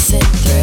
sit through.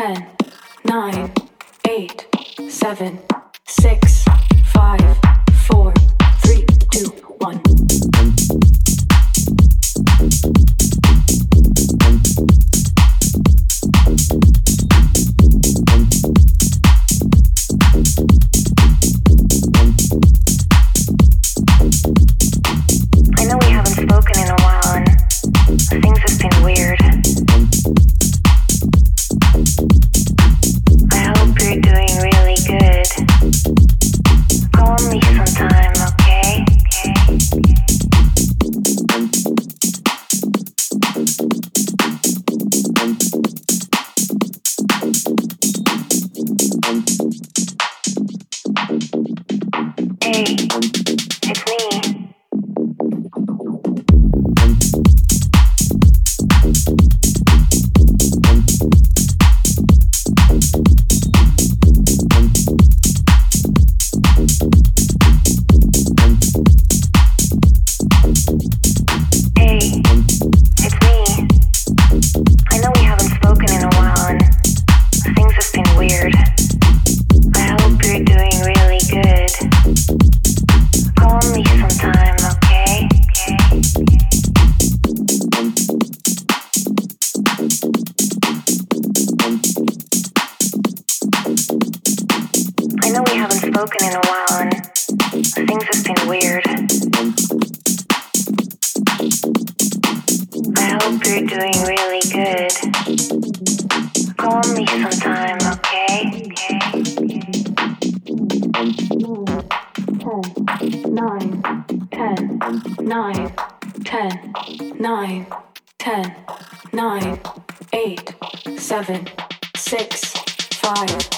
10, 9, 8, 7, 6, 5. nine, ten, nine, eight, seven, six, five.